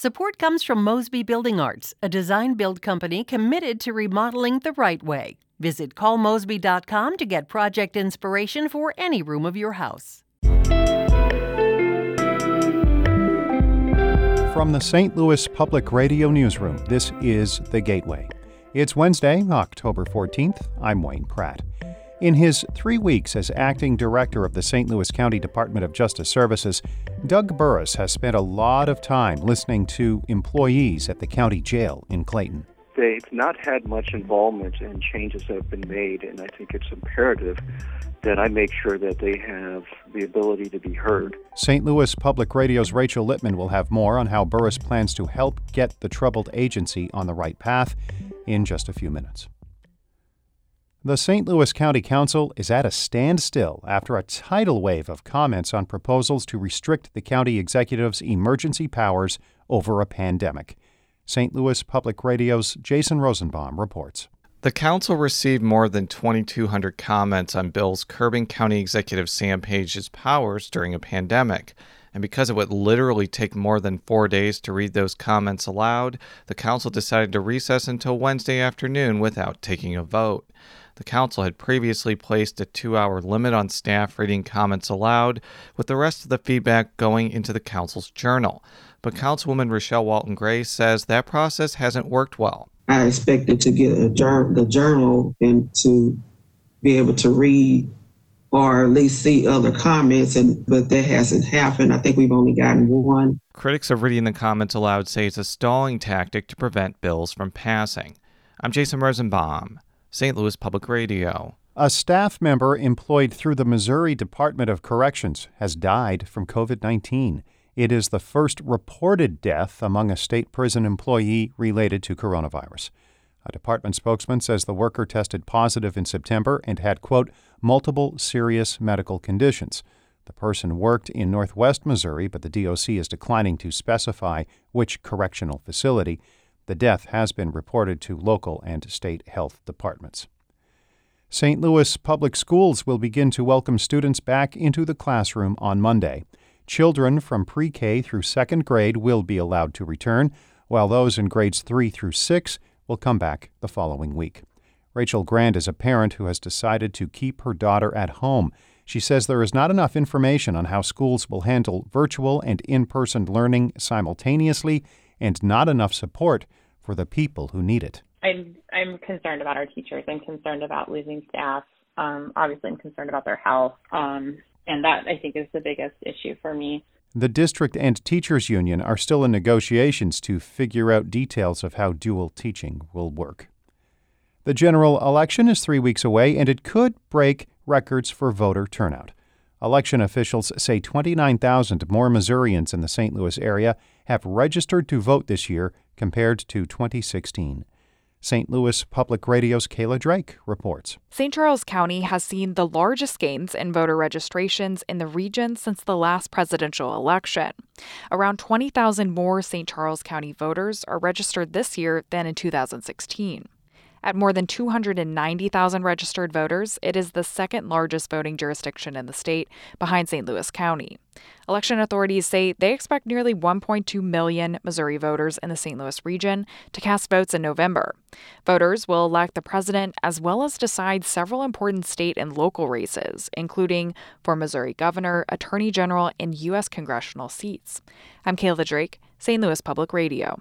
Support comes from Mosby Building Arts, a design build company committed to remodeling the right way. Visit callmosby.com to get project inspiration for any room of your house. From the St. Louis Public Radio Newsroom, this is The Gateway. It's Wednesday, October 14th. I'm Wayne Pratt. In his three weeks as acting director of the St. Louis County Department of Justice Services, Doug Burris has spent a lot of time listening to employees at the county jail in Clayton. They've not had much involvement in changes that have been made, and I think it's imperative that I make sure that they have the ability to be heard. St. Louis Public Radio's Rachel Lippmann will have more on how Burris plans to help get the troubled agency on the right path in just a few minutes. The St. Louis County Council is at a standstill after a tidal wave of comments on proposals to restrict the county executive's emergency powers over a pandemic. St. Louis Public Radio's Jason Rosenbaum reports. The council received more than 2,200 comments on bills curbing County Executive Sam Page's powers during a pandemic. And because it would literally take more than four days to read those comments aloud, the council decided to recess until Wednesday afternoon without taking a vote. The council had previously placed a two hour limit on staff reading comments aloud, with the rest of the feedback going into the council's journal. But Councilwoman Rochelle Walton Gray says that process hasn't worked well. I expected to get a jur- the journal and to be able to read or at least see other comments, and but that hasn't happened. I think we've only gotten one. Critics of reading the comments aloud say it's a stalling tactic to prevent bills from passing. I'm Jason Rosenbaum. St. Louis Public Radio. A staff member employed through the Missouri Department of Corrections has died from COVID 19. It is the first reported death among a state prison employee related to coronavirus. A department spokesman says the worker tested positive in September and had, quote, multiple serious medical conditions. The person worked in northwest Missouri, but the DOC is declining to specify which correctional facility. The death has been reported to local and state health departments. St. Louis Public Schools will begin to welcome students back into the classroom on Monday. Children from pre K through second grade will be allowed to return, while those in grades 3 through 6 will come back the following week. Rachel Grant is a parent who has decided to keep her daughter at home. She says there is not enough information on how schools will handle virtual and in person learning simultaneously and not enough support for the people who need it. I'm I'm concerned about our teachers. I'm concerned about losing staff. Um, obviously, I'm concerned about their health, um, and that I think is the biggest issue for me. The district and teachers union are still in negotiations to figure out details of how dual teaching will work. The general election is three weeks away, and it could break records for voter turnout. Election officials say 29,000 more Missourians in the St. Louis area have registered to vote this year compared to 2016. St. Louis Public Radio's Kayla Drake reports. St. Charles County has seen the largest gains in voter registrations in the region since the last presidential election. Around 20,000 more St. Charles County voters are registered this year than in 2016. At more than 290,000 registered voters, it is the second largest voting jurisdiction in the state, behind St. Louis County. Election authorities say they expect nearly 1.2 million Missouri voters in the St. Louis region to cast votes in November. Voters will elect the president as well as decide several important state and local races, including for Missouri governor, attorney general, and U.S. congressional seats. I'm Kayla Drake, St. Louis Public Radio.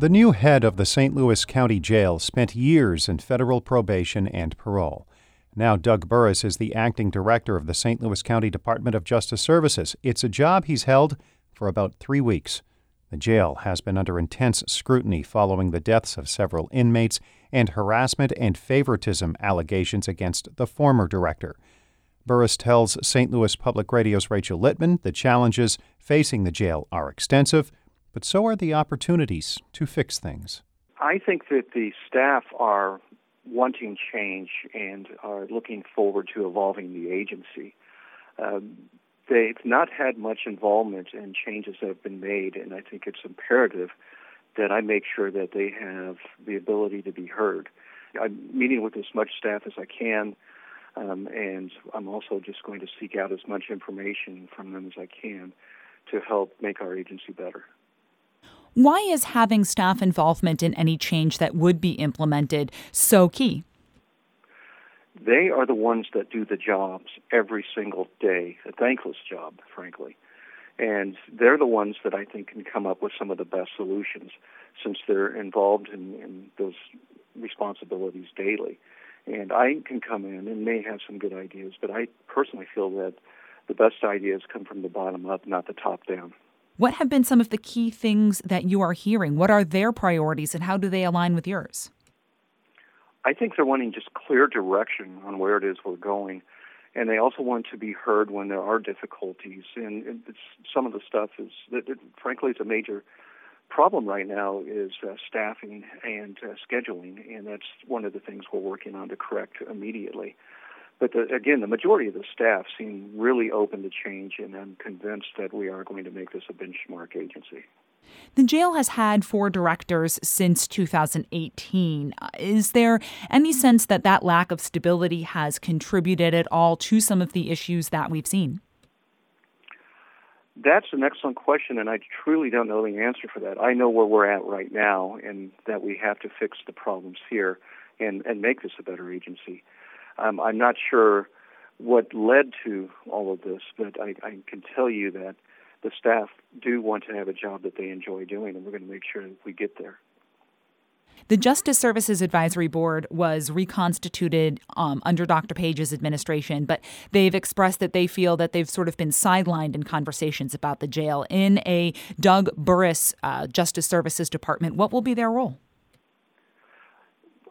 The new head of the St. Louis County Jail spent years in federal probation and parole. Now, Doug Burris is the acting director of the St. Louis County Department of Justice Services. It's a job he's held for about three weeks. The jail has been under intense scrutiny following the deaths of several inmates and harassment and favoritism allegations against the former director. Burris tells St. Louis Public Radio's Rachel Lippmann the challenges facing the jail are extensive but so are the opportunities to fix things. I think that the staff are wanting change and are looking forward to evolving the agency. Um, they've not had much involvement in changes that have been made, and I think it's imperative that I make sure that they have the ability to be heard. I'm meeting with as much staff as I can Um, and I'm also just going to seek out as much information from them as I can to help make our agency better. Why is having staff involvement in any change that would be implemented so key? They are the ones that do the jobs every single day, a thankless job, frankly. And they're the ones that I think can come up with some of the best solutions since they're involved in, in those responsibilities daily. And I can come in and may have some good ideas, but I personally feel that the best ideas come from the bottom up, not the top down. What have been some of the key things that you are hearing? What are their priorities and how do they align with yours? I think they're wanting just clear direction on where it is we're going. And they also want to be heard when there are difficulties. And some of the stuff is, that, frankly, it's a major problem right now is uh, staffing and uh, scheduling. And that's one of the things we're working on to correct immediately. But the, again, the majority of the staff seem really open to change, and I'm convinced that we are going to make this a benchmark agency. The jail has had four directors since 2018. Uh, is there any sense that that lack of stability has contributed at all to some of the issues that we've seen? That's an excellent question, and I truly don't know the answer for that. I know where we're at right now, and that we have to fix the problems here and, and make this a better agency. Um, I'm not sure what led to all of this, but I, I can tell you that the staff do want to have a job that they enjoy doing, and we're going to make sure that we get there. The Justice Services Advisory Board was reconstituted um, under Dr. Page's administration, but they've expressed that they feel that they've sort of been sidelined in conversations about the jail. In a Doug Burris uh, Justice Services Department, what will be their role?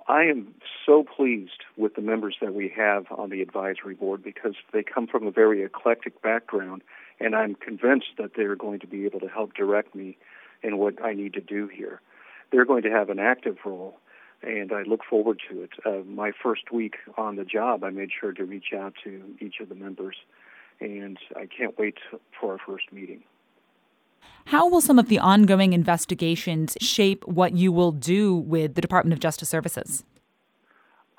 I am so pleased with the members that we have on the advisory board because they come from a very eclectic background, and I'm convinced that they're going to be able to help direct me in what I need to do here. They're going to have an active role, and I look forward to it. Uh, my first week on the job, I made sure to reach out to each of the members, and I can't wait for our first meeting. How will some of the ongoing investigations shape what you will do with the Department of Justice Services?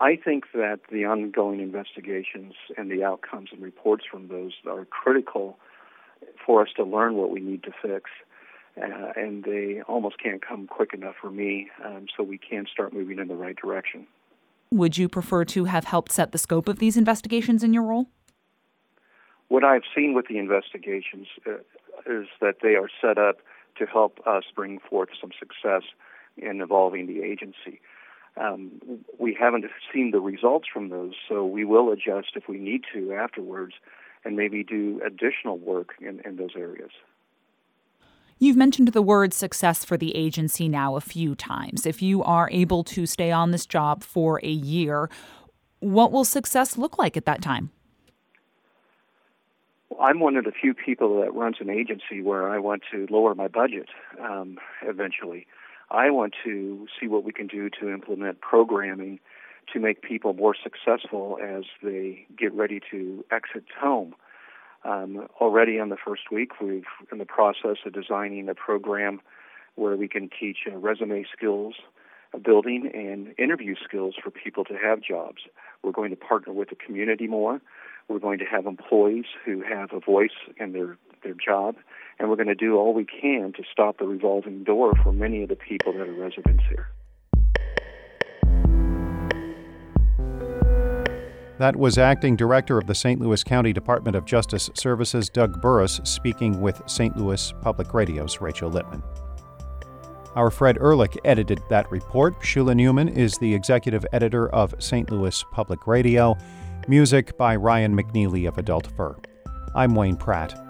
I think that the ongoing investigations and the outcomes and reports from those are critical for us to learn what we need to fix. Uh, and they almost can't come quick enough for me, um, so we can start moving in the right direction. Would you prefer to have helped set the scope of these investigations in your role? What I've seen with the investigations uh, is that they are set up to help us bring forth some success in evolving the agency. Um, we haven't seen the results from those, so we will adjust if we need to afterwards and maybe do additional work in, in those areas. You've mentioned the word success for the agency now a few times. If you are able to stay on this job for a year, what will success look like at that time? I'm one of the few people that runs an agency where I want to lower my budget um, eventually. I want to see what we can do to implement programming to make people more successful as they get ready to exit home. Um, already on the first week, we're in the process of designing a program where we can teach uh, resume skills, uh, building, and interview skills for people to have jobs. We're going to partner with the community more. We're going to have employees who have a voice in their, their job, and we're going to do all we can to stop the revolving door for many of the people that are residents here. That was Acting Director of the St. Louis County Department of Justice Services, Doug Burris, speaking with St. Louis Public Radio's Rachel Lippmann. Our Fred Ehrlich edited that report. Shula Neuman is the executive editor of St. Louis Public Radio. Music by Ryan McNeely of Adult Fur. I'm Wayne Pratt.